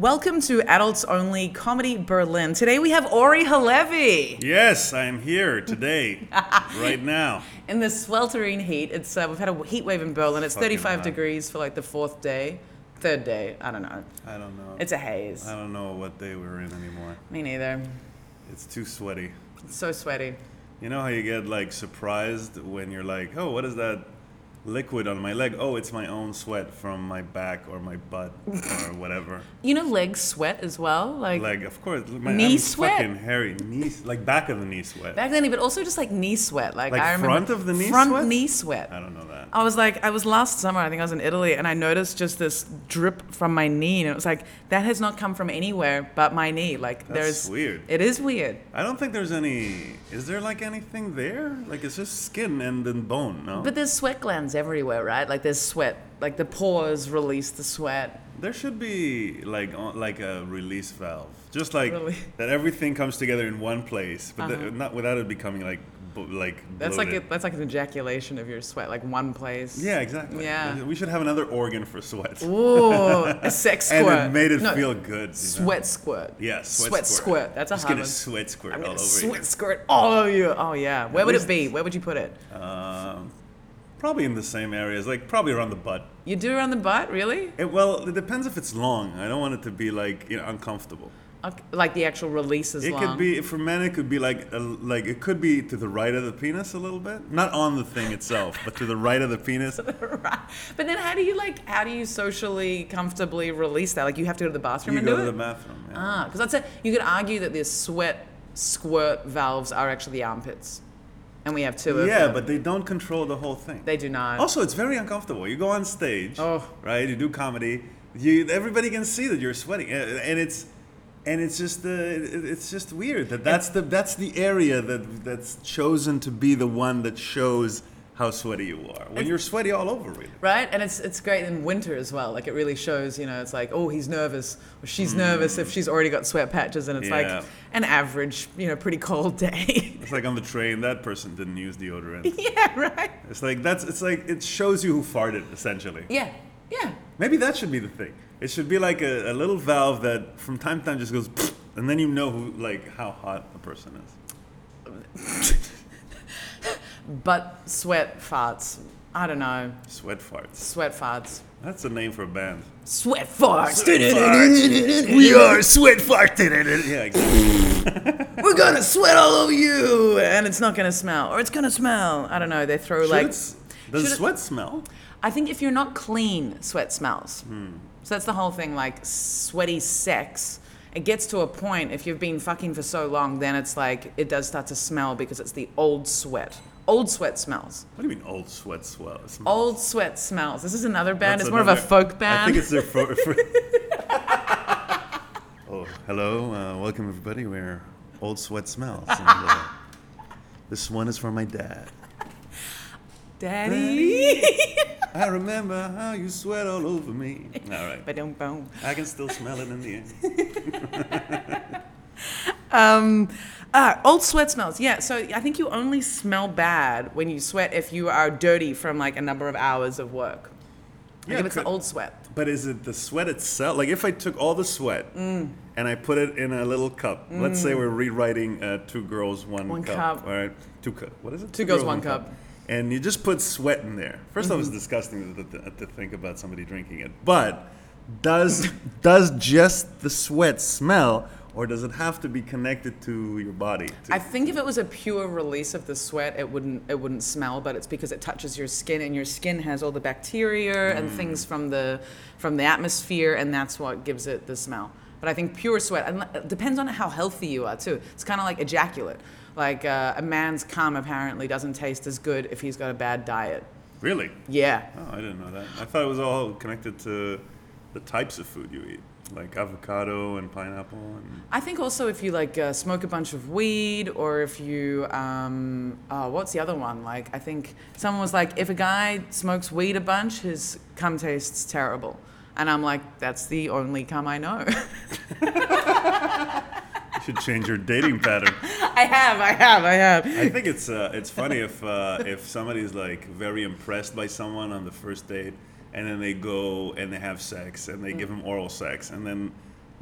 Welcome to Adults Only Comedy Berlin. Today we have Ori Halevi. Yes, I am here today, right now. In the sweltering heat, it's uh, we've had a heat wave in Berlin. It's Fucking 35 hot. degrees for like the fourth day, third day. I don't know. I don't know. It's a haze. I don't know what day we're in anymore. Me neither. It's too sweaty. It's so sweaty. You know how you get like surprised when you're like, oh, what is that liquid on my leg? Oh, it's my own sweat from my back or my butt or whatever. You know, legs sweat as well. Like Leg, of course. My, Knee I'm sweat? Fucking hairy knee, like back of the knee sweat. back then, but also just like knee sweat. Like, Like I remember front of the knee front sweat? knee sweat. I don't know that. I was like, I was last summer, I think I was in Italy, and I noticed just this drip from my knee, and it was like, that has not come from anywhere but my knee. Like, That's there's. weird. It is weird. I don't think there's any. Is there like anything there? Like it's just skin and then bone, no? But there's sweat glands everywhere, right? Like, there's sweat. Like, the pores release the sweat. There should be like on- like a release valve, just like Really? that. Everything comes together in one place, but Uh-huh. the, not without it becoming like like. That's like a, that's like an ejaculation of your sweat, like one place. Yeah, exactly. Yeah. We should have another organ for sweat. Ooh, a sex squirt. and it made it No, feel good. you know? Sweat squirt. Yeah, sweat, Sweat squirt. squirt. That's a Just hard get a one. sweat squirt I'm all gonna over sweat squirt all over you. Oh yeah. Where would it be? Where would you put it? Um, probably in the same areas, like probably around the butt. You do around the butt, really? It, well, it depends if it's long. I don't want it to be like you know uncomfortable. Okay, Like the actual release is It long. could be for men. It could be like a, like it could be to the right of the penis a little bit, not on the thing itself, but to the right of the penis. Right. But then how do you like how do you socially comfortably release that? Like you have to go to the bathroom You go to it? the bathroom. Yeah. ah, because that's it. You could argue that the sweat squirt valves are actually the armpits. And we have two of yeah, them. but they don't control the whole thing. they do not. Also, it's very uncomfortable. You go on stage, Oh. right? You do comedy. You everybody can see that you're sweating, and it's and it's just uh, it's just weird that that's the that's the area that that's chosen to be the one that shows how sweaty you are. When you're sweaty all over, really. Right? And it's it's great in winter as well. Like it really shows, you know, it's like, oh, he's nervous or she's nervous if she's already got sweat patches and it's Mm. Yeah. like an average, you know, pretty cold day. It's like on the train, that person didn't use deodorant. yeah, right? It's like that's it's like it shows you who farted essentially. Yeah. Yeah. Maybe that should be the thing. It should be like a, a little valve that from time to time just goes, and then you know who like how hot a person is. But sweat farts. I don't know. Sweat farts. Sweat farts. That's the name for a band. Sweat farts. we are sweat farts. Yeah, exactly. We're gonna sweat all over you, and it's not gonna smell, or it's gonna smell. I don't know. They throw Should like. it's- does should it- sweat smell? I think if you're not clean, sweat smells. Hmm. So that's the whole thing. Like sweaty sex, it gets to a point. If you've been fucking for so long, then it's like it does start to smell because it's the old sweat. Old sweat smells. What do you mean old sweat swell? smells? Old sweat smells. This is another band. That's it's more of a folk band. I think it's their. Fo- oh, hello, uh, welcome everybody. We're old sweat smells. And, uh, this one is for my dad. Daddy. I remember how you sweat all over me. All right. Ba-dum, boom. I can still smell it in the air. Um, ah, old sweat smells. Yeah, so I think you only smell bad when you sweat if you are dirty from like a number of hours of work. Like Yeah, if it's could- old sweat. But is it the sweat itself? Like if I took all the sweat Mm. and I put it in a little cup. Let's say we're rewriting uh, two girls, one, One cup. cup. All right, two cup. What is it? Two girls, one cup. Mm-hmm. And you just put sweat in there. 1st off, it's disgusting to, to, to think about somebody drinking it. But does does just the sweat smell, or does it have to be connected to your body? to- I think if it was a pure release of the sweat, it wouldn't it wouldn't smell, but it's because it touches your skin and your skin has all the bacteria and things from the from the atmosphere and that's what gives it the smell. But I think pure sweat and it depends on how healthy you are too. It's kind of like ejaculate. Like uh, a man's cum apparently doesn't taste as good if he's got a bad diet. really? Yeah. Oh, I didn't know that. I thought it was all connected to the types of food you eat, like avocado and pineapple. And I think also if you like uh, smoke a bunch of weed, or if you, um, oh, what's the other one? Like I think someone was like, if a guy smokes weed a bunch, his cum tastes terrible, and I'm like, that's the only cum I know. you should change your dating pattern. I have, I have, I have. I think it's uh, it's funny if uh, if somebody's like very impressed by someone on the first date, and then they go and they have sex and they give them oral sex, and then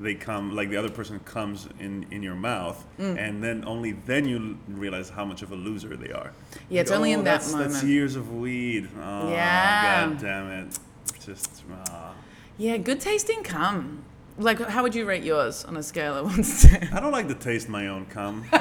they come like the other person comes in in your mouth, Mm. and then only then you realize how much of a loser they are. Yeah, it's Like, only "Oh, in that that's, That's years of weed. Oh, Yeah. God damn it! Just. ah. Yeah, good tasting cum. Like, how would you rate yours on a scale of one to ten? I don't like to taste my own cum.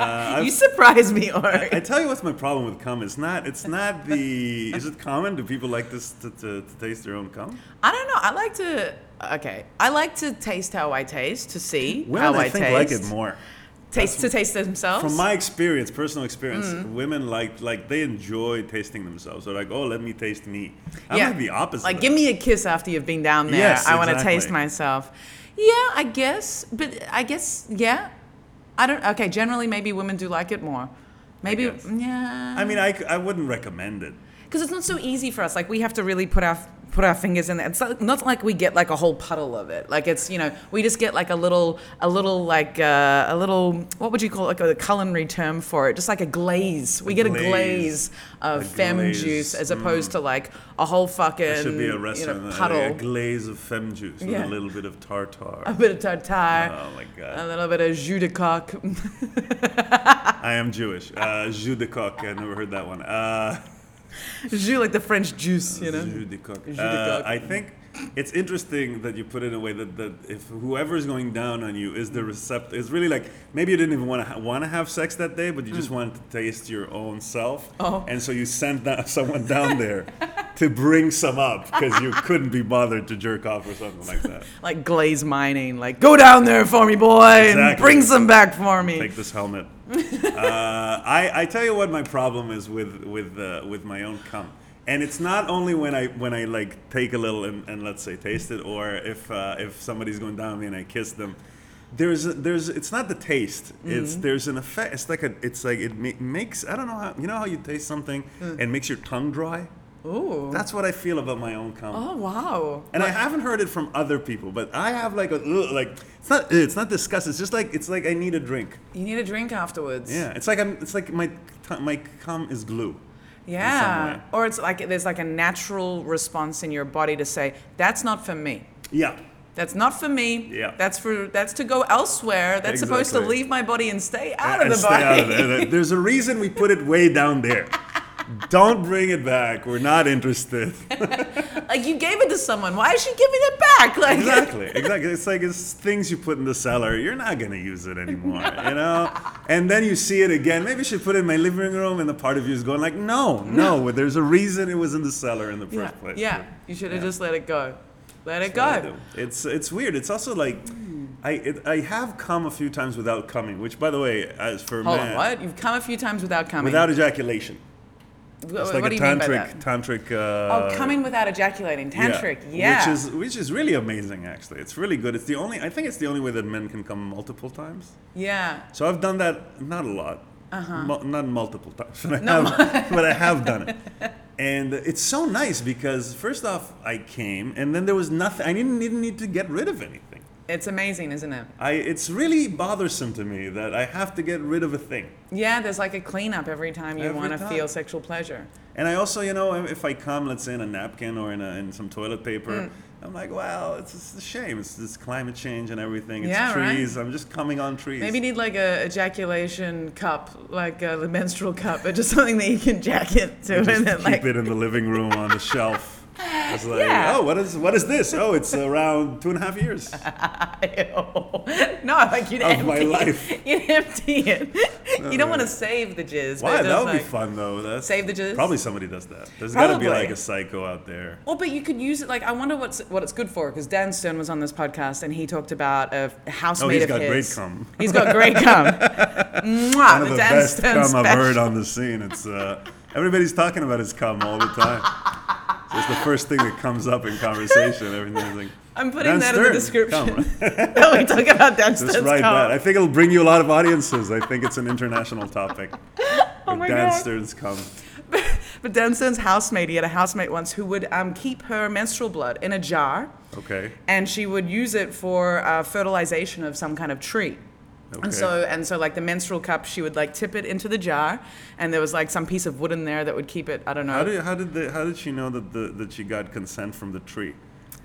Uh, You surprise me, Ori. I tell you what's my problem with cum. It's not. It's not the. Is it common? Do people like this to, to, to taste their own cum? I don't know. I like to. Okay, I like to taste how I taste to see Women, how I, I, think, taste. like it more. Taste to taste themselves. From my experience, personal experience, Mm. women like like they enjoy tasting themselves. They're like, oh, let me taste me. I'm yeah, like the opposite. Like, give me a kiss after you've been down there. Yes, I want to taste myself. Yeah, I guess, but I guess yeah. I don't. Okay, generally, maybe women do like it more. Maybe, guess. yeah. I mean, I, I wouldn't recommend it. because it's not so easy for us. Like we have to really put our put our fingers in there. It's not, not like we get like a whole puddle of it. Like it's you know we just get like a little a little like uh, a little what would you call it? like a culinary term for it? Just like a glaze. We A get a glaze. glaze of A femme glaze. juice as opposed to like a whole fucking should be a you know, a- puddle. a, glaze of fem juice with Yeah. a little bit of tartar. a bit of tartar. oh my god. A little bit of jus de coq. I am Jewish. Uh, jus de coq. I never heard that one. Uh, jus like the French juice, you know. Jus de coq. Jus de Uh. I think it's interesting that you put it in a way that, that if whoever is going down on you is the recept is really like maybe you didn't even want to ha- want to have sex that day, but you just wanted to taste your own self, Mm. Oh. and so you sent that, someone down there to bring some up because you couldn't be bothered to jerk off or something like that. Like glaze mining, like go down there for me, boy, and bring some back for me. Take this helmet. uh, I, I tell you what my problem is with with uh, with my own cum, and it's not only when I when I like take a little and, and let's say taste it, or if uh, if somebody's going down on me and I kiss them. There's a, there's it's not the taste. It's there's an effect. It's like a it's like it ma- makes I don't know how you know how you taste something and makes your tongue dry. Ooh. That's what I feel about my own cum. Oh wow. And I haven't heard it from other people, but I have like a like it's not it's not disgust. It's just like it's like I need a drink. You need a drink afterwards. Yeah, it's like I'm. It's like my my cum is glue. Yeah. Or it's like there's like a natural response in your body to say, that's not for me. Yeah, That's not for me. Yeah. That's for that's to go elsewhere. That's supposed to leave my body and stay out And of the stay body. out of there. There's a reason we put it way down there. Don't bring it back. We're not interested. like you gave it to someone. Why is she giving it back? Like exactly, exactly. It's like it's things you put in the cellar. You're not gonna use it anymore, you know. And then you see it again. Maybe I should put it in my living room, and the part of you is going like, no, no. There's a reason it was in the cellar in the first yeah. place. yeah. You should have Yeah. just let it go. Let it That's what I go. It's it's weird. It's also like hmm. I it, I have come a few times without coming, which by the way, as for Hold men, on, what? You've come a few times without coming. without ejaculation. It's what like do a you mean by tantric tantric. Uh, oh, coming without ejaculating. Tantric. Yeah. Which is which is really amazing. Actually, it's really good. It's the only I think it's the only way that men can come multiple times. yeah. So I've done that not a lot, Uh-huh. Mul- not multiple times, but I, have, but I have done it. And it's so nice because first off, I came, and then there was nothing. I didn't even need to get rid of anything. It's amazing, isn't it? I it's really bothersome to me that I have to get rid of a thing. Yeah, there's like a cleanup every time you want to feel sexual pleasure. And I also, you know, if I come, let's say in a napkin or in, a, in some toilet paper, Mm. I'm like, well, it's, it's a shame. It's this climate change and everything. It's Yeah, right. trees. I'm just coming on trees. Maybe you need like a ejaculation cup, like a menstrual cup, but just something that you can jack it to, just and then keep like it in the living room on the shelf. It's like, Yeah. oh, what is what is this? Oh, it's around two and a half years. no, like you'd Of empty my life. You'd empty it. you don't want to save the jizz. Why? That would be fun though. That's Save the jizz? Probably somebody does that. There's got to be like a psycho out there. Well, but you could use it. Like, I wonder what's what it's good for. Because Dan Stern was on this podcast and he talked about a housemate Oh, he's of got great his. cum. He's got great cum. One of the Dan best Stern cum I've heard on the scene. It's uh, everybody's talking about his cum all the time. So it's the first thing that comes up in conversation. Everything's like, I'm putting Dan that in the Stern, description. that we talk about Dan Just Stern's write cum. that. I think it'll bring you a lot of audiences. I think it's an international topic. Oh my Dan God. Stern's cum. But Dan Stern's housemate, he had a housemate once who would um, keep her menstrual blood in a jar, Okay. and she would use it for uh, fertilization of some kind of tree. Okay. And so, and so, like the menstrual cup, she would like tip it into the jar, and there was like some piece of wood in there that would keep it. I don't know. How did how did the, how did she know that the that she got consent from the tree?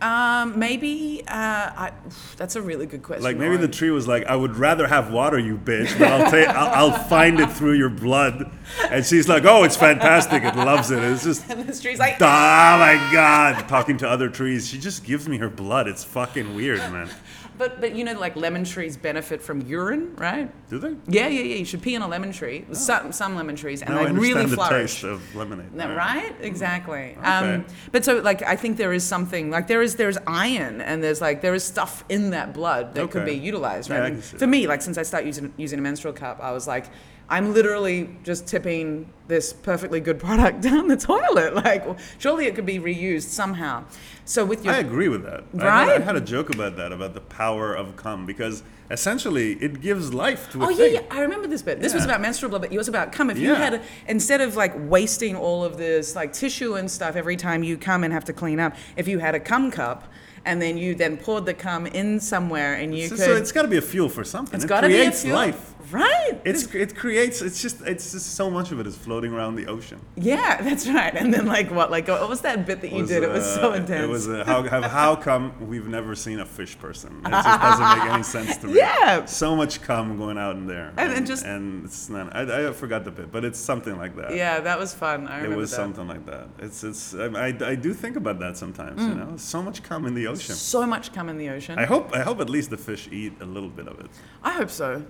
Um, maybe uh, I, that's a really good question. Like maybe the tree was like, "I would rather have water, you bitch, but I'll take, I'll, I'll find it through your blood." And she's like, "Oh, it's fantastic! It loves it. It's just." and the tree's like, Oh my god! Talking to other trees, she just gives me her blood. It's fucking weird, man. but but you know, like lemon trees benefit from urine, right? Do they? Yeah, yeah, yeah. You should pee on a lemon tree. Some some lemon trees, and Now I they understand really the flourish. taste of lemonade. No, All right? Exactly. Um, Okay. but so, like, I think there is something like there is there's iron and there's like there is stuff in that blood that could be utilized, Yeah, right? I see for me, like, since I started using using a menstrual cup, I was like, I'm literally just tipping this perfectly good product down the toilet. Like, surely it could be reused somehow. So with your I agree with that. I had, Right? I had a joke about that, about the power of cum, because essentially it gives life to a Oh yeah, yeah, I remember this bit. This was about menstrual blood, but it was about cum. If you Yeah. had, instead of like wasting all of this like tissue and stuff every time you come and have to clean up, if you had a cum cup and then you then poured the cum in somewhere and you So, could, so it's got to be a fuel for something. it's it got to be a fuel. life. Right? It's it creates. It's just it's just so much of it is floating around the ocean. yeah, that's right. And then like what, like what was that bit that you did? It was so uh, intense. It was uh, how, how how come we've never seen a fish person? It just doesn't make any sense to me. Yeah. So much cum going out in there. And- and just- and it's not. I, I forgot the bit, but it's something like that. yeah, that was fun. I It was that. something like that. It's it's. I, I, I do think about that sometimes. Mm. You know, so much cum in the ocean. So much cum in the ocean. I hope I hope at least the fish eat a little bit of it. I hope so.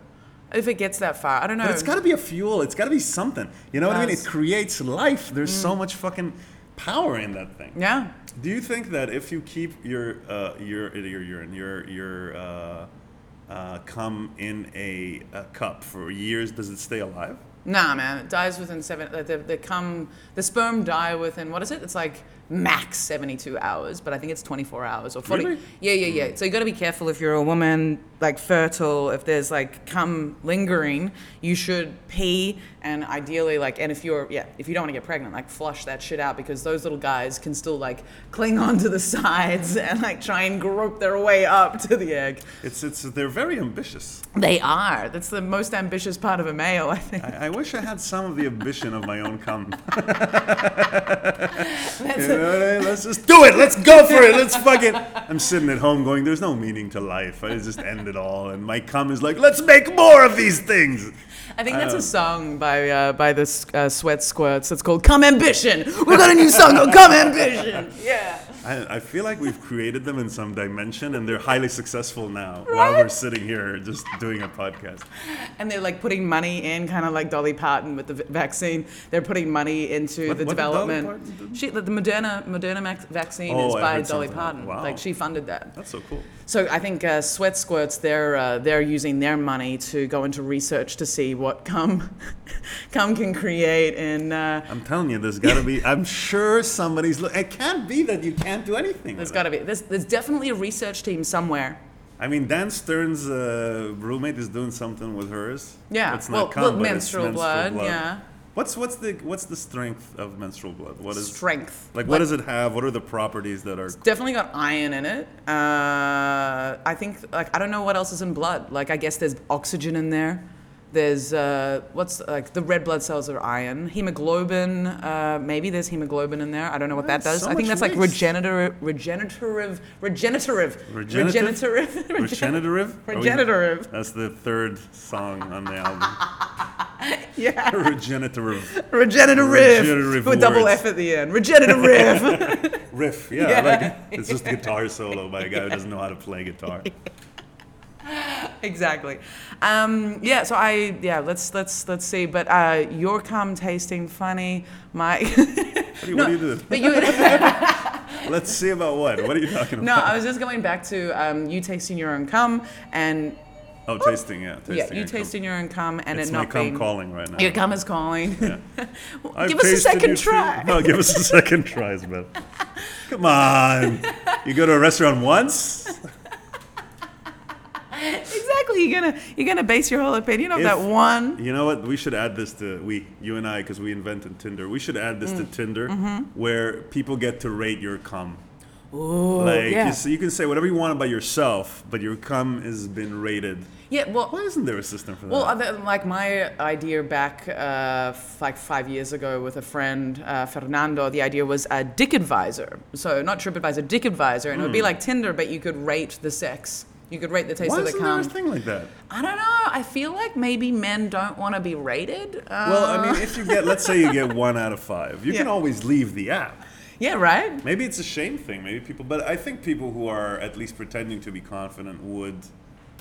If it gets that far, I don't know. But it's got to be a fuel. It's got to be something. You know what I mean? It creates life. There's Mm. so much fucking power in that thing. yeah. Do you think that if you keep your uh, your your urine your your uh, uh, cum in a, a cup for years, does it stay alive? Nah, man, it dies within seven. The, the, the cum, the sperm die within what is it? It's like max seventy-two hours, but I think it's twenty-four hours or forty. Really? Yeah, yeah, yeah. So you got to be careful if you're a woman, like fertile. If there's like cum lingering, you should pee, and ideally, like, and if you're, yeah, if you don't want to get pregnant, like, flush that shit out because those little guys can still like cling onto the sides and like try and grope their way up to the egg. It's it's they're very ambitious. They are. That's the most ambitious part of a male, I think. I, I wish I had some of the ambition of my own cum. That's Let's just do it. Let's go for it. Let's fucking. I'm sitting at home going, "There's no meaning to life. I just end it all." And Mike cum is like, "Let's make more of these things." I think that's Um, a song by uh, by the uh, Sweat Squirts. It's called "Come Ambition." We got a new song called "Come Ambition." Yeah. I, I feel like we've created them in some dimension, and they're highly successful now. While we're sitting here just doing a podcast. And they're like putting money in, kind of like Dolly Parton with the vaccine. They're putting money into What- the what development. She, the the Moderna Moderna vaccine Oh, is by Dolly. Parton. Wow. Like she funded that. That's so cool. So I think uh, Sweat Squirts they're uh, they're using their money to go into research to see what cum cum can create And Uh, I'm telling you, there's got to be. I'm sure somebody's. Look, it can't be that you can't do anything. there's got to be there's, there's definitely a research team somewhere. I mean, Dan Stern's uh, roommate is doing something with hers. Yeah, It's well- not cum, well, it's menstrual blood, yeah. What's what's the what's the strength of menstrual blood? What is Strength. like? What does it have? What are the properties that are? Definitely got iron in it. Uh, I think like I don't know what else is in blood. Like I guess there's oxygen in there. There's uh, what's like the red blood cells are iron. Hemoglobin. Uh, maybe there's hemoglobin in there. I don't know what that does. so I think much that's like waste. regenerative, regenerative, regenerative, Regenerative? regenerative, Regenerative? Are we- regenerative. That's the third song on the album. Yeah, Regenerative regenerative Regenerative with a double words. F at the end. Regenerative. riff. Yeah, Yeah. like it's just a guitar solo by a guy who doesn't know how to play guitar. exactly. Um, yeah. So I yeah. Let's let's let's see. But uh, your cum tasting funny. My What do you, what do you do? but you. Let's see about what? What are you talking about? No. I was just going back to um, you tasting your own cum and Oh, tasting, yeah. Tasting yeah, you and cum. tasting your own cum and It's it my not cum being calling right now. your cum is calling. I've Give us a second try. No, give us a second try, is better. Come on. You go to a restaurant once? exactly. You're gonna you're gonna base your whole opinion on If- that one. You know what? We should add this to we, you and I, because we invented Tinder. We should add this Mm. to Tinder, Mm-hmm. where people get to rate your cum. Ooh, like yeah. you, you can say whatever you want about yourself, but your cum has been rated. Yeah, well, Why isn't there a system for that? Well, other- like my idea back uh, f- like five years ago with a friend, uh, Fernando, the idea was a dick advisor. So not TripAdvisor, dick advisor, and it would be like Tinder, but you could rate the sex. You could rate the taste. Why of the isn't there a thing like that? I don't know. I feel like maybe men don't want to be rated. Uh, Well, I mean, if you get, let's say you get one out of five, you can Yeah. always leave the app. yeah, right. Maybe it's a shame thing. Maybe people, but I think people who are at least pretending to be confident would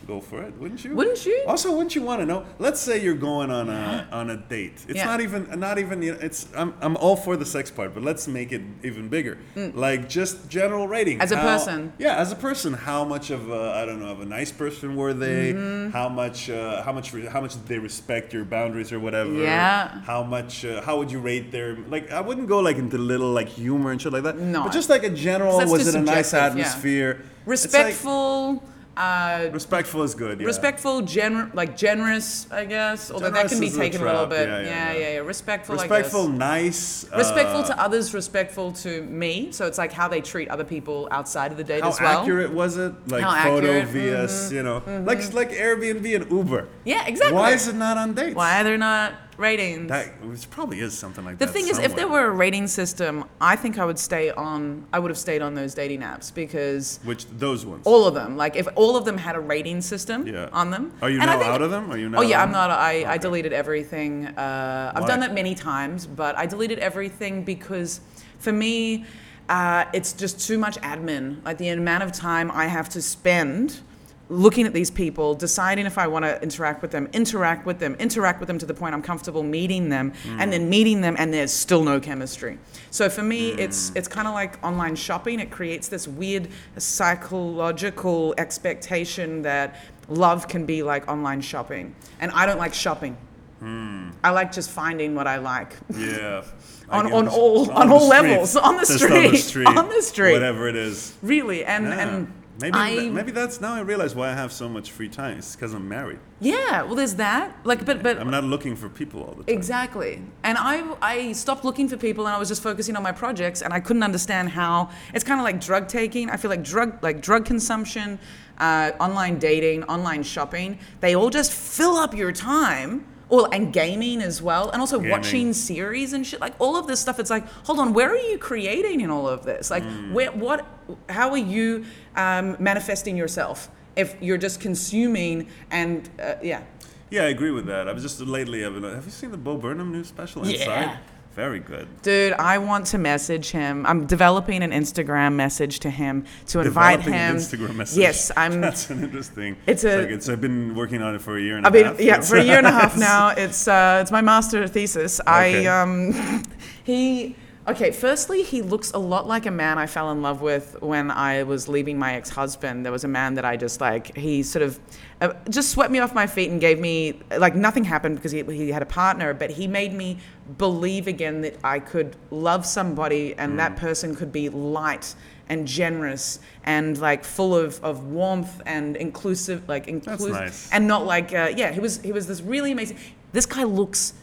go for it, wouldn't you? Wouldn't you? Also, wouldn't you want to know? Let's say you're going on a on a date. It's Yeah. not even not even. You know, it's I'm I'm all for the sex part, but let's make it even bigger. Like just general rating Mm. As a How- person. Yeah, as a person, how much of a I don't know of a nice person were they? Mm-hmm. How much uh, how much how much did they respect your boundaries or whatever? Yeah. How much uh, how would you rate their like? I wouldn't go like into little like humor and shit like that. No. but just like a general. Was it a nice yeah. atmosphere? Like- Respectful. Uh, respectful is good. Yeah. Respectful, gener- like generous, I guess. Although Generous that can be a taken a little bit. Yeah, Yeah, yeah, yeah, yeah. Respectful, Respectful, I guess. nice. uh, Respectful to others, respectful to me. So it's like how they treat other people outside of the date as well. How accurate was it? Like How photo accurate, vs. You know, like like Airbnb and Uber. Yeah, exactly. Why is it not on dates? Why are there not ratings? That which probably is something like the that. thing is, if there were a rating system, I think I would stay on. I would have stayed on those dating apps because which those ones. all of them, like if all of them had a rating system Yeah. on them. Are you and now think- out of them? Are you now Oh yeah, I'm not. I, I deleted everything. Uh, I've Why? done that many times, but I deleted everything because for me, uh, it's just too much admin. Like the amount of time I have to spend looking at these people, deciding if I want to interact with them, interact with them, interact with them to the point I'm comfortable meeting them, hmm. and then meeting them, and there's still no chemistry. So for me, hmm. it's it's kind of like online shopping. It creates this weird psychological expectation that love can be like online shopping, and I don't like shopping. Hmm. I like just finding what I like. Yeah. I On- get on it. all- on the all street. levels, on the street, on the street. Whatever it is. Really, and Yeah. and maybe I maybe that's now I realize why I have so much free time. It's because I'm married. yeah. Well, there's that. Like, but but I'm not looking for people all the time. Exactly. And I, I stopped looking for people and I was just focusing on my projects and I couldn't understand how it's kind of like drug taking. I feel like drug like drug consumption, uh, online dating, online shopping, they all just fill up your time. Or, and gaming as well, and also Gaming. watching series and shit. Like all of this stuff, it's like, hold on, where are you creating in all of this? Like, Mm. where, what, how are you um, manifesting yourself if you're just consuming and uh, yeah, Yeah, I agree with that. I was just lately. I've been, have you seen the Bo Burnham new special? Yeah. Very good. Dude, I want to message him. I'm developing an Instagram message to him to invite Developing him. an Instagram message. Yes, I'm. That's an interesting. It's a- like it's. I've been working on it for a year and a I've been half. yeah It's- for a year and a half now. It's uh, it's my master thesis. Okay. I um, he okay. Firstly, he looks a lot like a man I fell in love with when I was leaving my ex husband. There was a man that I just like. He sort of uh, just swept me off my feet and gave me like nothing happened because he he had a partner, but he made me believe again that I could love somebody and Mm. that person could be light and generous and like full of, of warmth and inclusive like inclusive nice. and not like uh, yeah he was he was this really amazing this guy looks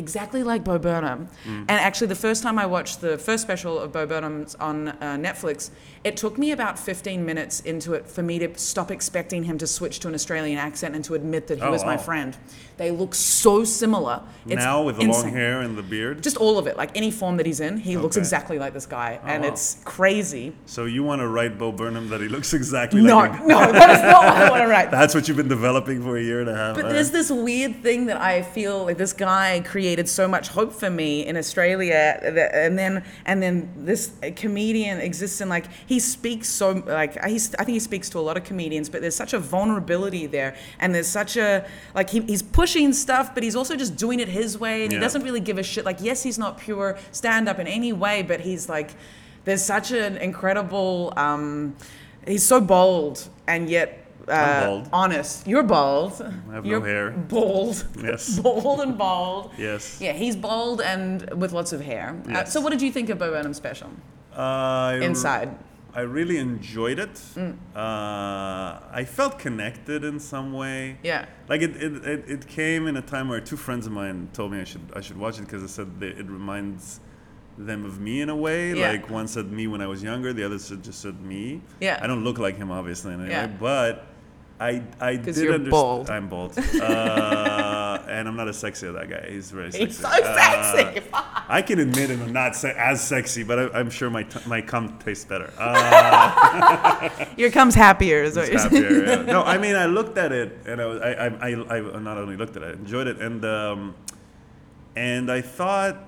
exactly like Bo Burnham Mm. and actually the first time I watched the first special of Bo Burnham's on uh, Netflix it took me about 15 minutes into it for me to stop expecting him to switch to an Australian accent and to admit that he Oh, was my friend they look so similar it's now with the long hair and the beard. just all of it like any form that he's in he looks exactly like this guy and wow. it's crazy so you want to write Bo Burnham that he looks exactly no like. a- no that is not what I want to write That's what you've been developing for a year and a half. But huh? there's this weird thing that I feel like this guy created so much hope for me in Australia, that- and then and then this comedian exists in like he speaks so like he's, I think he speaks to a lot of comedians, but there's such a vulnerability there, and there's such a like he, he's pushing stuff, but he's also just doing it his way, and he doesn't really give a shit. Like yes, he's not pure stand up in any way, but he's like there's such an incredible. Um, he's so bold and yet. Uh, bald. honest. You're bald. I have no You're hair. Bald. Yes. bald and bald. Yes. Yeah, he's bald and with lots of hair. Uh, Yes. so, what did you think of Bo Burnham's special? Uh, Inside. Mm. I really enjoyed it. Uh, I felt connected in some way. Yeah. Like it, it, it, it came in a time where two friends of mine told me I should I should watch it because it said it reminds them of me in a way. Yeah. Like one said me when I was younger, the other said just said me. Yeah. I don't look like him obviously in any Yeah. but I I did you're understand. I'm bald, uh, and I'm not as sexy as that guy. He's very sexy. He's so Uh, sexy. I can admit it, I'm not se- as sexy, but I, I'm sure my t- my cum tastes better. Uh, Here comes happier. Is what you're saying. happier, yeah. No, I mean I looked at it and I was I I, I, I not only looked at it, I enjoyed it, and um, and I thought.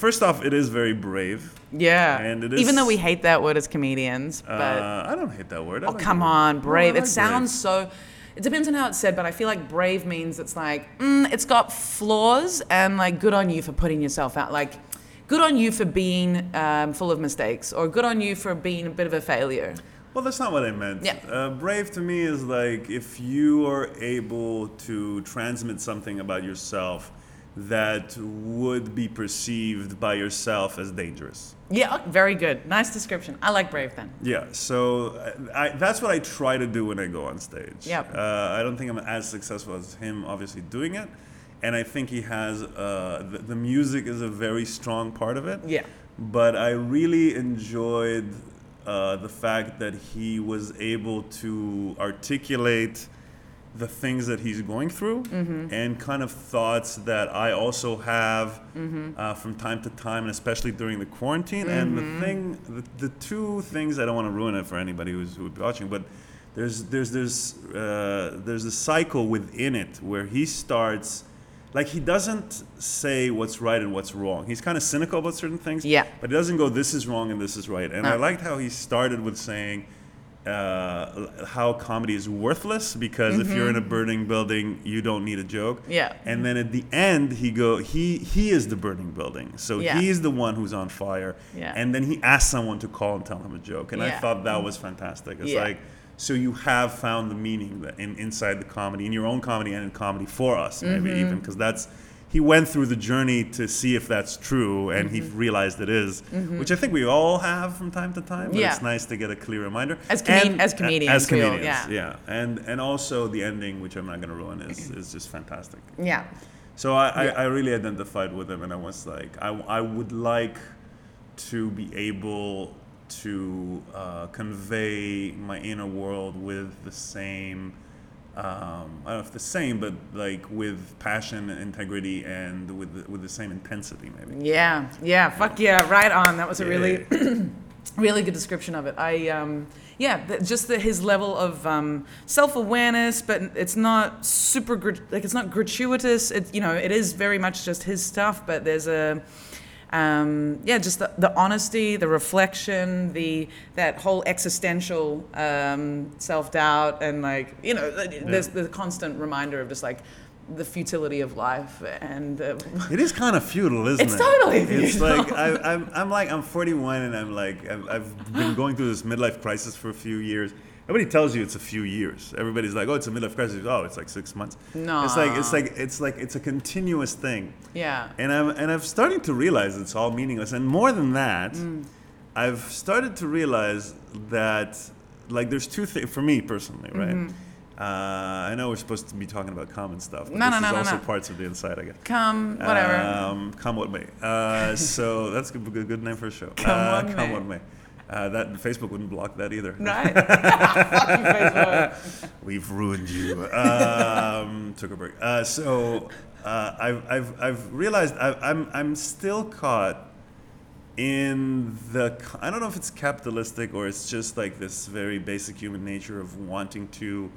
First off, it is very brave. Yeah. And it Even though we hate that word as comedians, but Uh, I don't hate that word. I oh like come on, No, brave. like it sounds so. It depends on how it's said, but I feel like brave means it's like mm, it's got flaws and like good on you for putting yourself out. Like good on you for being um, full of mistakes, or good on you for being a bit of a failure. Well, that's not what I meant. Yeah. Uh, brave to me is like if you are able to transmit something about yourself that would be perceived by yourself as dangerous. Yeah, very good. Nice description. I like brave then. Yeah, so I, that's what I try to do when I go on stage. Yep. Uh, I don't think I'm as successful as him, obviously, doing it. And I think he has, uh, the, the music is a very strong part of it. Yeah. But I really enjoyed uh, the fact that he was able to articulate the things that he's going through and kind of thoughts that I also have uh, from time to time, and especially during the quarantine. And the thing, the, the two things I don't want to ruin it for anybody who's who would be watching, but there's there's there's uh, there's a cycle within it where he starts. Like he doesn't say what's right and what's wrong. He's kind of cynical about certain things. Yeah. But he doesn't go, this is wrong and this is right. And I liked how he started with saying uh, how comedy is worthless because if you're in a burning building, you don't need a joke. Mm-hmm. Yeah. And then at the end, he go, he he is the burning building, so Yeah. he's the one who's on fire. Yeah. And then he asks someone to call and tell him a joke, and I thought that was fantastic. It's Yeah. like. So you have found the meaning that in, inside the comedy, in your own comedy and in comedy for us, maybe Mm-hmm. even because that's he went through the journey to see if that's true, and he Mm-hmm. realized it is, which I think we all have from time to time. But Yeah. it's nice to get a clear reminder. As comed- And- as comedians, as comedians, yeah. yeah, and and also the ending, which I'm not going to ruin, is is just fantastic. Yeah. So I, I, I really identified with him, and I was like, I, I would like to be able to uh, convey my inner world with the same, um, I don't know if the same, but like with passion integrity and with the, with the same intensity, maybe. Yeah. Yeah. Fuck yeah. Right on. That was a really. Yeah. really good description of it. I um, yeah, the, just the, his level of um, self-awareness, but it's not super like it's not gratuitous. It you know it is very much just his stuff, but there's a um, yeah, just the, the honesty, the reflection, the that whole existential um, self-doubt, and like you know, there's the constant reminder of just like the futility of life and uh, It is kind of futile, isn't It's it? It's totally futile. It's like I, I'm, I'm like I'm 41 and I'm like I've, I've been going through this midlife crisis for a few years. Nobody tells you it's a few years. Everybody's like, oh, it's a midlife crisis. Oh, it's like six months. No. It's like it's like it's like it's a continuous thing. yeah, And I'm and I'm starting to realize it's all meaningless. And more than that, Mm. I've started to realize that like there's two things for me personally, right? Uh, I know we're supposed to be talking about common stuff, but Mm-hmm. No, this no, is no, also parts of the inside, I guess. come whatever. Um, come what may. Uh, so that's a good, good name for a show. Come uh, what come may. what may. Uh, that Facebook wouldn't block that either. Right. Fucking Facebook. We've ruined you, um, Zuckerberg. Uh, so uh, I've, I've, I've realized I, I'm, I'm still caught in the I don't know if it's capitalistic or it's just like this very basic human nature of wanting to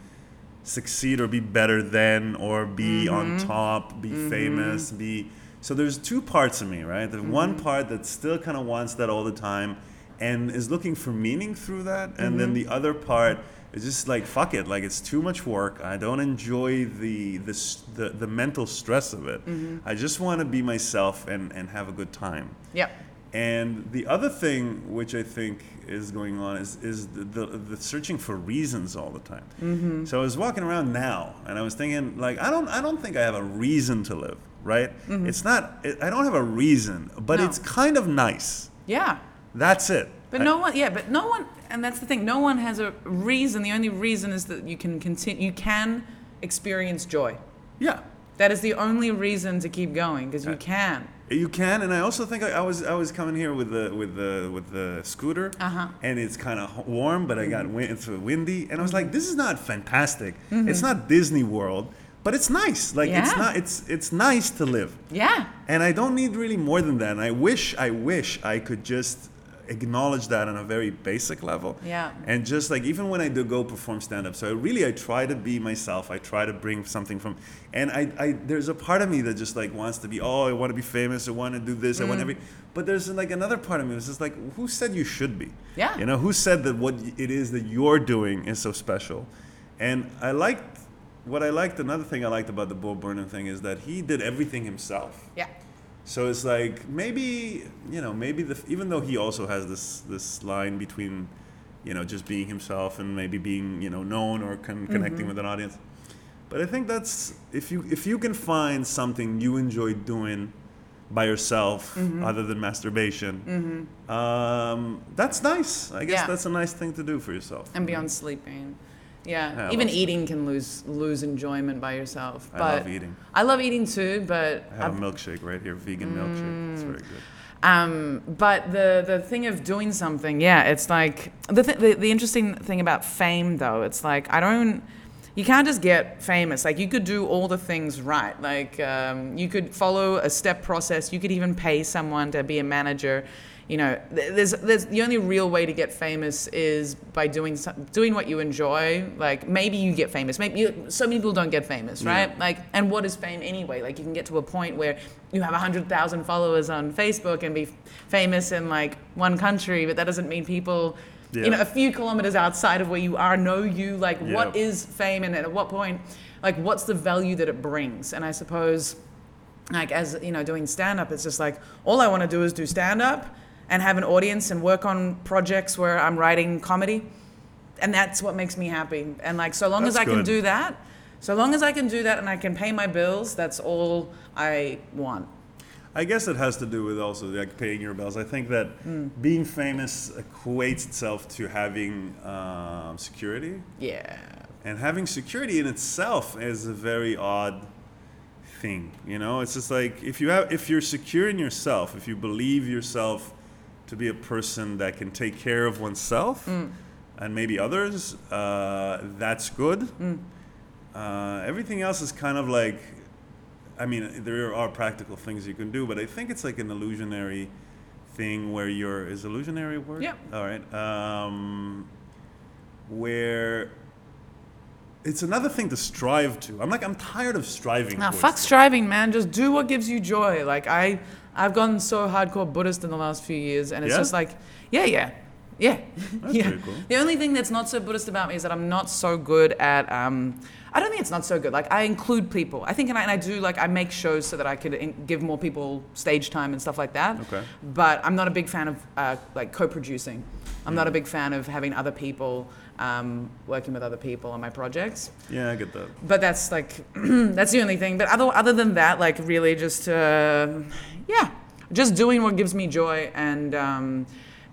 succeed or be better than or be on top, be famous, be so there's two parts of me, right? The one part that still kind of wants that all the time and is looking for meaning through that, and then mm-hmm. the other part is just like fuck it, like it's too much work. I don't enjoy the the the, the mental stress of it. Mm-hmm. I just want to be myself and and have a good time. Yep. And the other thing, which I think is going on, is is the, the, the searching for reasons all the time. Mm-hmm. So I was walking around now, and I was thinking, like, I don't, I don't think I have a reason to live, right? Mm-hmm. It's not, it, I don't have a reason, but No. it's kind of nice. Yeah. That's it. But no one, yeah, but no one, and that's the thing. No one has a reason. The only reason is that you can continue. You can experience joy. yeah. That is the only reason to keep going because you can. You can, and I also think I, I was I was coming here with the with the with the scooter, Uh-huh. and it's kind of warm, but I got Mm-hmm. wind, it's windy, and I was like, this is not fantastic. It's not Disney World, but it's nice. Like it's not it's it's nice to live, Yeah. and I don't need really more than that. And I wish I wish I could just acknowledge that on a very basic level. Yeah. And just like even when I do go perform stand up, so I really I try to be myself. I try to bring something from and I, I there's a part of me that just like wants to be, oh, I want to be famous, I want to do this, I want Mm. to be but there's like another part of me that's just like, who said you should be? Yeah. You know, who said that what it is that you're doing is so special? And I liked what I liked, another thing I liked about the Bo Burnham thing is that he did everything himself. Yeah. So it's like maybe you know maybe the even though he also has this this line between you know just being himself and maybe being you know known or con- mm-hmm. connecting with an audience. But I think that's if you if you can find something you enjoy doing by yourself mm-hmm. other than masturbation, mm-hmm. um, that's nice. I guess Yeah. that's a nice thing to do for yourself. And beyond sleeping. Yeah. Yeah, Even eating can lose lose enjoyment by yourself. I But love eating. I love eating too, but I have a milkshake right here, vegan milkshake. It's very good. Um, but the the thing of doing something, yeah, it's like the, th- the the interesting thing about fame though, it's like I don't. You can't just get famous. Like you could do all the things right. Like um, you could follow a step process. You could even pay someone to be a manager. You know, there's there's the only real way to get famous is by doing some, doing what you enjoy. Like maybe you get famous. Maybe you, so many people don't get famous, right? Yeah. Like, and what is fame anyway? Like, you can get to a point where you have 100,000 followers on Facebook and be famous in like one country, but that doesn't mean people, you know, a few kilometers outside of where you are know you. Like, what Yeah. is fame and at what point, like, what's the value that it brings? And I suppose, like, as you know, doing stand up, it's just like, all I want to do is do stand up and have an audience and work on projects where I'm writing comedy. And that's what makes me happy. And like, so long as That's I can do that, so long as I can do that and I can pay my bills, that's all I want. I guess it has to do with also like paying your bills. I think that Hmm. being famous equates itself to having um, security, Yeah. and having security in itself is a very odd thing. You know, it's just like if you have if you're secure in yourself, if you believe yourself to be a person that can take care of oneself Hmm. and maybe others, uh, that's good. Hmm. Uh, everything else is kind of like, I mean, there are practical things you can do, but I think it's like an illusionary thing where you're is illusionary word? Yeah. All right. Um, where it's another thing to strive to. I'm like I'm tired of striving. Now, fuck things. striving, man. Just do what gives you joy. Like I, I've gone so hardcore Buddhist in the last few years, and it's Yeah? just like, yeah, yeah, yeah, That's yeah. pretty cool. The only thing that's not so Buddhist about me is that I'm not so good at. Um, I don't think it's not so good. Like I include people. I think, and I, and I do like I make shows so that I could in, give more people stage time and stuff like that. Okay. But I'm not a big fan of uh, like co-producing. I'm Mm. not a big fan of having other people um, working with other people on my projects Yeah, I get that. but that's like that's the only thing but other other than that like really just uh, yeah just doing what gives me joy and um,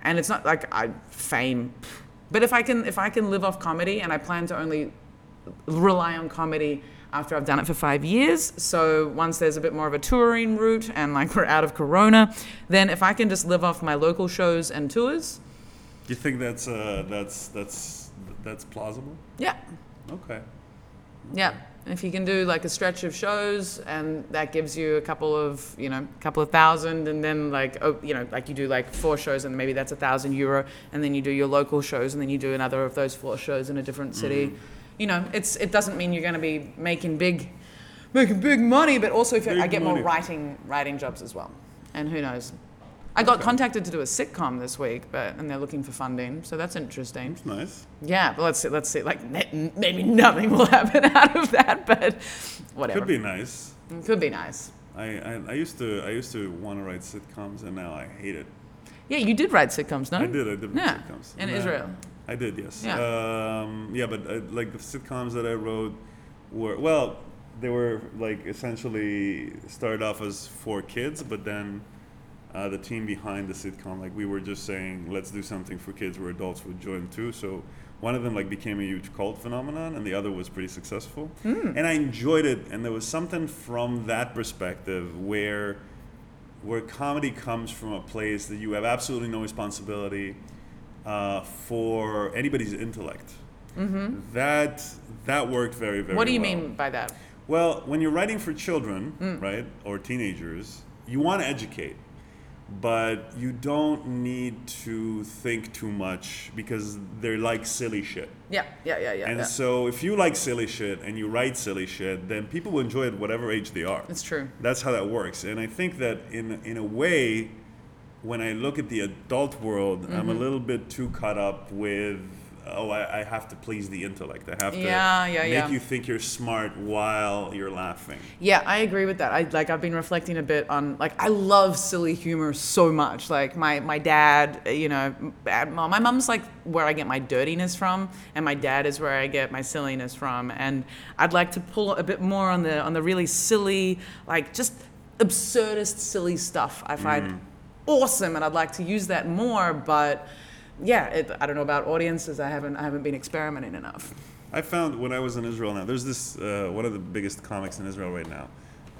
and it's not like I fame but if I can if I can live off comedy and I plan to only rely on comedy after I've done it for five years. So once there's a bit more of a touring route and like we're out of Corona, then if I can just live off my local shows and tours, Do you think that's uh, that's that's that's plausible? yeah, Okay. Yeah, if you can do like a stretch of shows and that gives you a couple of, you know, a couple of thousand and then like, oh, you know, like you do like four shows and maybe that's a thousand euro and then you do your local shows and then you do another of those four shows in a different city. You know, it's it doesn't mean you're going to be making big, making big money, but also if I get more writing writing jobs as well, and who knows. I got Okay. contacted to do a sitcom this week, but and they're looking for funding, so that's interesting. That's nice. Yeah, but let's see. Let's see. Like maybe nothing will happen out of that, but whatever. Could be nice. It Could be nice. I, I, I used to I used to want to write sitcoms and now I hate it. Yeah, you did write sitcoms, no? I did I did write Yeah, sitcoms in And, Israel. I did yes. Yeah. Um, yeah, but uh, like the sitcoms that I wrote were well, they were like essentially started off as for kids, but then uh, the team behind the sitcom like we were just saying let's do something for kids where adults would join too. So one of them like became a huge cult phenomenon, and the other was pretty successful. Hmm. And I enjoyed it, and there was something from that perspective where where comedy comes from a place that you have absolutely no responsibility uh, for anybody's intellect. That that worked very very. Mm-hmm. What do you well. mean by that? Well, when you're writing for children, Mm. right, or teenagers, you want to educate, but you don't need to think too much because they're like silly shit. Yeah, yeah, yeah, yeah. And yeah. so, if you like silly shit and you write silly shit, then people will enjoy it whatever age they are. It's true. That's how that works. And I think that in in a way, when I look at the adult world, I'm Mm-hmm. a little bit too caught up with. Oh, I, I have to please the intellect. I have to Yeah, yeah, make yeah. you think you're smart while you're laughing. Yeah, I agree with that. I like I've been reflecting a bit on like I love silly humor so much. Like my my dad, you know, mom. My mom's like where I get my dirtiness from, and my dad is where I get my silliness from. And I'd like to pull a bit more on the on the really silly, like just absurdist silly stuff. I find awesome, and I'd like to use that more. But yeah, it, I don't know about audiences. I haven't I haven't been experimenting enough. I found when I was in Israel now, there's this, uh, one of the biggest comics in Israel right now.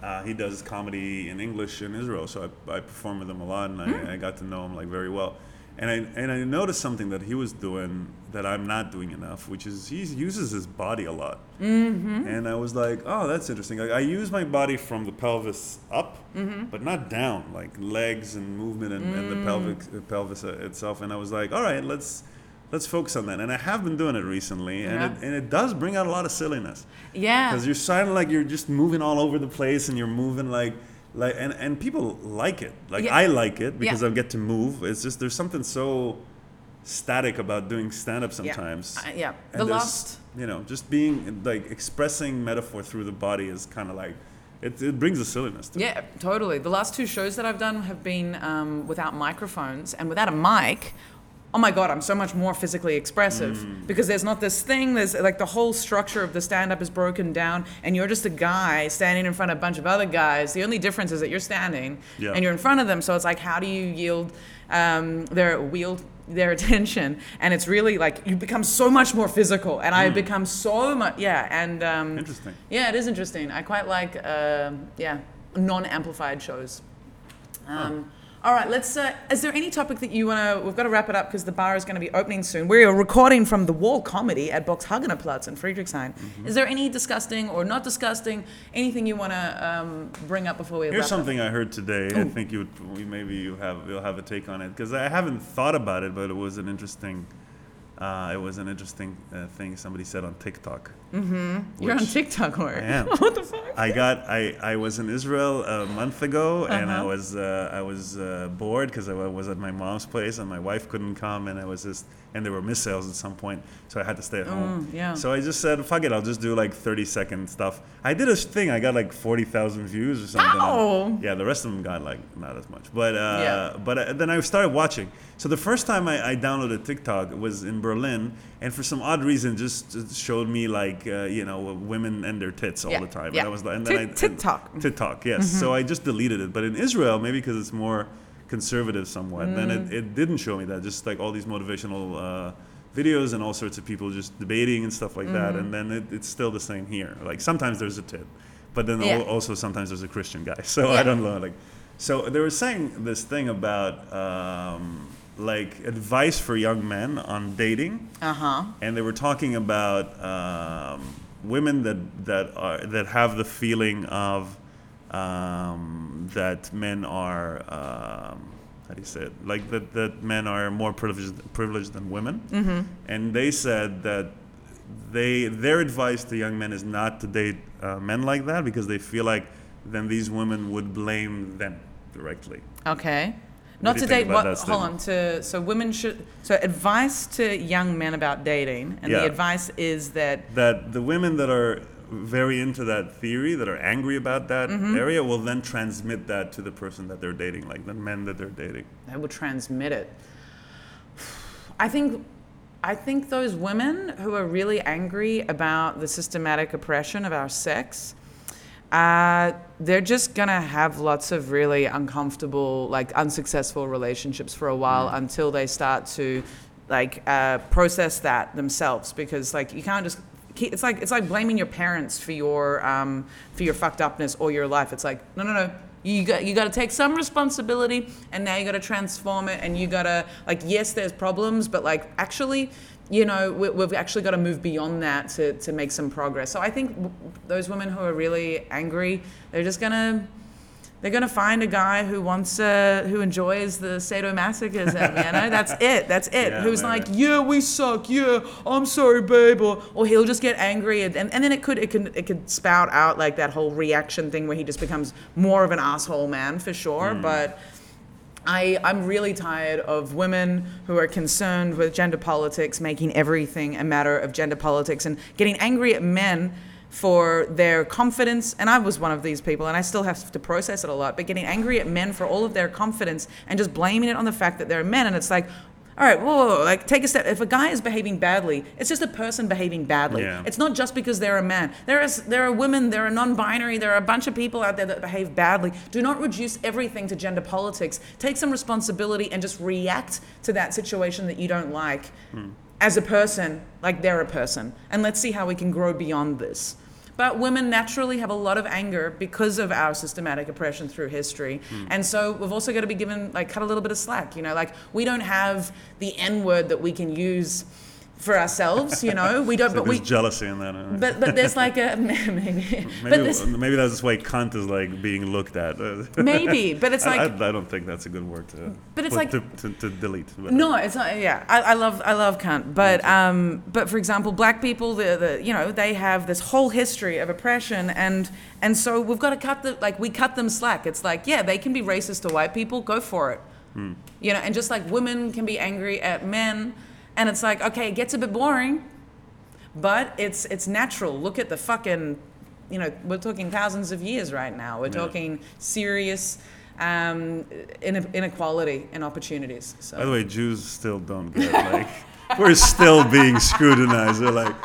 Uh, he does comedy in English in Israel, so I, I perform with him a lot, and I, I got to know him like very well. And I and I noticed something that he was doing that I'm not doing enough, which is he uses his body a lot. Mm-hmm. And I was like, oh, that's interesting. Like, I use my body from the pelvis up, but not down, like legs and movement and, and the pelvic uh, pelvis uh, itself. And I was like, all right, let's let's focus on that. And I have been doing it recently, and Yeah. it, and it does bring out a lot of silliness Yeah. because you're sounding like you're just moving all over the place, and you're moving like like and, and people like it. Like Yeah. I like it because Yeah. I get to move. It's just there's something so static about doing stand up sometimes. Yeah. And The there's, last you know, just being like expressing metaphor through the body is kind of like it, it brings a silliness to it. Yeah, totally. The last two shows that I've done have been um, without microphones and without a mic. Oh my god, I'm so much more physically expressive Mm. because there's not this thing. There's like the whole structure of the stand-up is broken down, and you're just a guy standing in front of a bunch of other guys. The only difference is that you're standing Yeah. and you're in front of them. So it's like, how do you yield um, their wield their attention? And it's really like you become so much more physical, and I become so much yeah. And um, Mm. Interesting. yeah, it is interesting. I quite like, um yeah, non-amplified shows. Um, All right, let's. Uh, is there any topic that you want to? We've got to wrap it up because the bar is going to be opening soon. We are recording from the Wall Comedy at Boxhagener Platz in Friedrichshain. Mm-hmm. Is there any disgusting or not disgusting? Anything you want to um, bring up before we Here's wrap up? something I heard today. I think you would, we- maybe you have you'll have a take on it because I haven't thought about it, but it was an interesting. Uh, it was an interesting uh, thing somebody said on TikTok. You're on TikTok, or I am. what the fuck? I got I, I was in Israel a month ago and I Uh-huh. was uh, I was uh, bored because I was at my mom's place and my wife couldn't come and I was just and there were missiles at some point so I had to stay at home. Mm, yeah. So I just said fuck it I'll just do like 30 second stuff. I did a thing I got like 40,000 views or something. Ow! Yeah, the rest of them got like not as much. But uh, Yeah. but uh, then I started watching. So the first time I, I downloaded TikTok was in Berlin, and for some odd reason, just, just showed me like uh, you know women and their tits all Yeah, the time. yeah. And I was like, and then I, Tit- TikTok. Mm-hmm. TikTok, yes. So I just deleted it. But in Israel, maybe because it's more conservative somewhat, then Mm. it, it didn't show me that. Just like all these motivational uh, videos and all sorts of people just debating and stuff like that. Mm-hmm. And then it, it's still the same here. Like sometimes there's a tit, but then Yeah. also sometimes there's a Christian guy. So Yeah. I don't know. Like, so they were saying this thing about um, like advice for young men on dating Uh huh. and they were talking about um, women that that are that have the feeling of um, that men are um, how do you say it like that that men are more privileged privileged than women mm-hmm. and they said that they their advice to young men is not to date uh, men like that because they feel like then these women would blame them directly Okay. Not to date. What? Hold on. To so women should. So advice to young men about dating, and the advice is that that the women that are very into that theory, that are angry about that Mm-hmm. area, will then transmit that to the person that they're dating, like the men that they're dating. they will transmit it. I think. I think those women who are really angry about the systematic oppression of our sex, uh, they're just gonna have lots of really uncomfortable, like unsuccessful relationships for a while until they start to, like, uh, process that themselves. Because like you can't just. It's like it's like blaming your parents for your um, for your fucked upness or your life. It's like no no no. You got you got to take some responsibility, and now you got to transform it, and you got to like yes, there's problems, but like actually, you know, we, we've actually got to move beyond that to to make some progress. So I think those women who are really angry, they're just gonna they're gonna find a guy who wants uh, who enjoys the sadomasochism. You know, that's it. That's it. Yeah, Who's man. like, yeah, we suck. Yeah, I'm sorry, babe. Or, or he'll just get angry, and, and, and then it could it could it could spout out like that whole reaction thing where he just becomes more of an asshole man for sure. But I, I'm really tired of women who are concerned with gender politics making everything a matter of gender politics and getting angry at men for their confidence. And I was one of these people, and I still have to process it a lot, but getting angry at men for all of their confidence and just blaming it on the fact that they're men. And it's like, all right, whoa, whoa, whoa, like take a step. If a guy is behaving badly, it's just a person behaving badly. Yeah. It's not just because they're a man. There is there are women, there are non-binary, there are a bunch of people out there that behave badly. Do not reduce everything to gender politics. Take some responsibility and just react to that situation that you don't like hmm. As a person, like they're a person. And let's see how we can grow beyond this. But women naturally have a lot of anger because of our systematic oppression through history. Hmm. And so we've also got to be given, like, cut a little bit of slack. You know, like, we don't have the N word that we can use for ourselves, you know? We don't, So but there's we. jealousy in that. But, but there's like a maybe, maybe, maybe that's why cunt is like being looked at. maybe but it's like I, I don't think that's a good word to. But it's like- to, to, to delete. but- No, it's not. Yeah, I, I love I love cunt, but um, but for example, black people, the, the you know they have this whole history of oppression, and and so we've got to cut the like we cut them slack. It's like yeah, they can be racist to white people, go for it, you know, and just like women can be angry at men, and it's like okay, it gets a bit boring, but it's it's natural. Look at the fucking, you know, we're talking thousands of years right now. We're Yeah. talking serious. Um, inequality and opportunities. So. By the way, Jews still don't get like we're still being scrutinized. They're like,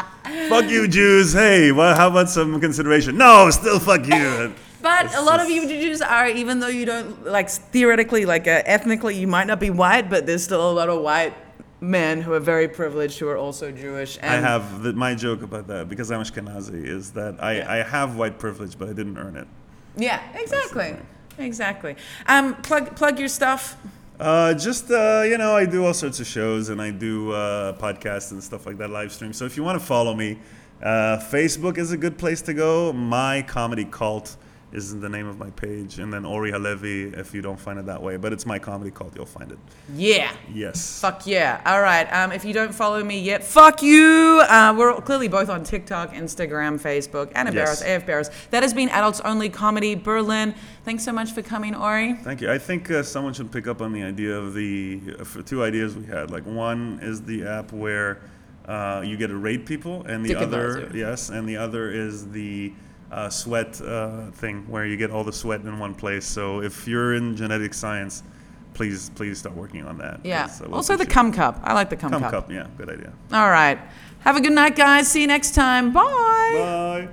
"Fuck you, Jews." Hey, well, how about some consideration? No, still fuck you. But it's a lot of you Jews are, even though you don't like theoretically, like uh, ethnically, you might not be white, but there's still a lot of white men who are very privileged who are also Jewish. I have the, my joke about that because I'm Ashkenazi is that I, Yeah. I have white privilege, but I didn't earn it. yeah, exactly, exactly. Um, plug plug your stuff. Uh, just uh, you know, I do all sorts of shows and I do uh, podcasts and stuff like that, live stream. So if you want to follow me, uh, Facebook is a good place to go. My comedy cult is the name of my page, and then Ori Halevi if you don't find it that way. But it's my comedy cult, you'll find it. Yeah. Yes. Fuck yeah. All right. Um, if you don't follow me yet, fuck you. Uh, we're clearly both on TikTok, Instagram, Facebook, Anna Yes. Barros, AF Barros. That has been Adults Only Comedy Berlin. Thanks so much for coming, Ori. Thank you. I think uh, someone should pick up on the idea of the of two ideas we had. Like one is the app where uh, you get to rate people, and the other yes, and the other is the uh, sweat uh, thing where you get all the sweat in one place. So if you're in genetic science, please please start working on that. Yeah. Also, the cum cup. I like the cum, cum cup. cup. Yeah, good idea. All right. Have a good night, guys. See you next time. Bye. Bye.